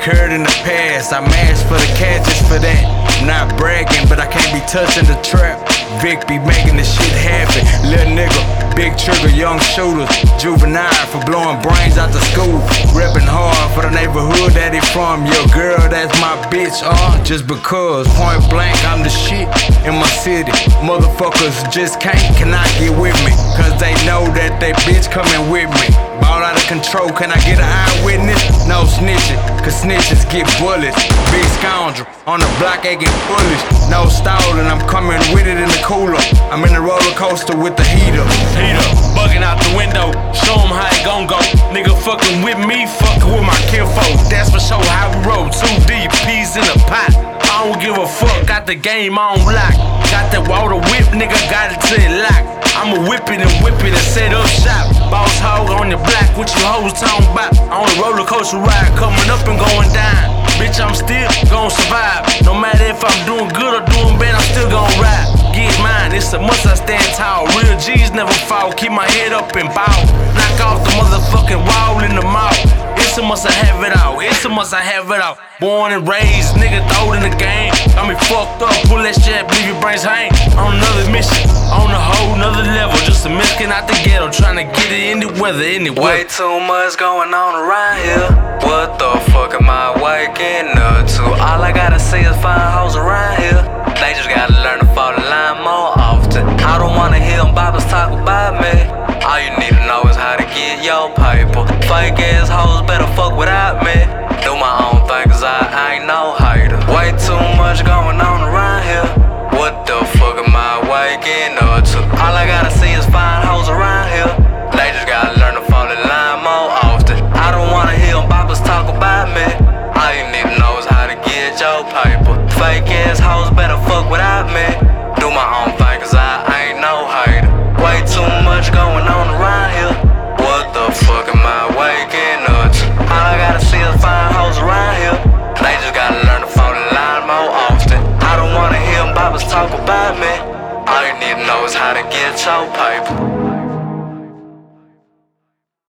hurt in the past. I mashed for the just for that. I'm not bragging, but I can't be touching the trap. Vic be making this shit happen. Little nigga, big trigger, young shooters. Juvenile for blowing brains out the school. Reppin' hard for the neighborhood that he from. Your girl, that's my bitch, uh. Just because, point blank, I'm the shit in my city. Motherfuckers just can't, cannot get with me. Cause they know that they bitch coming with me. Ball out of control, can I get an eyewitness? No snitching, cause snitches get bullets. Big scoundrel, on the block aching foolish. No stalling, I'm coming with it in the cooler. I'm in the roller coaster with the heater. Heater, bugging out the window, Show show 'em how it gon' go. Nigga fucking with me, fucking with my kinfolk. That's for sure how we roll. Two deep peas in a pot. I don't give a fuck, got the game on lock. Got that water whip, nigga, got it to it lock. I'ma whip it and whip it and set up shop. Boss hog on the block, what you hoes talking about? On a roller coaster ride, coming up and going down. Bitch, I'm still gon' survive. No matter if I'm doing good or doing bad, I'm still gon' ride. Get mine, it's a must I stand tall. Real G's never fall, keep my head up and bow. Knock off the motherfucking wall in the mouth. It's a must I have it out, It's a must I have it out. Born and raised, nigga throwed in the game. Got me fucked up, pull that shit, leave your brains hang. On another mission, a Mexican out the ghetto, trying to get it in the weather anyway. Way too much going on around here. What the fuck am I waking up to? All I gotta say is fine hoes around Get so pipe.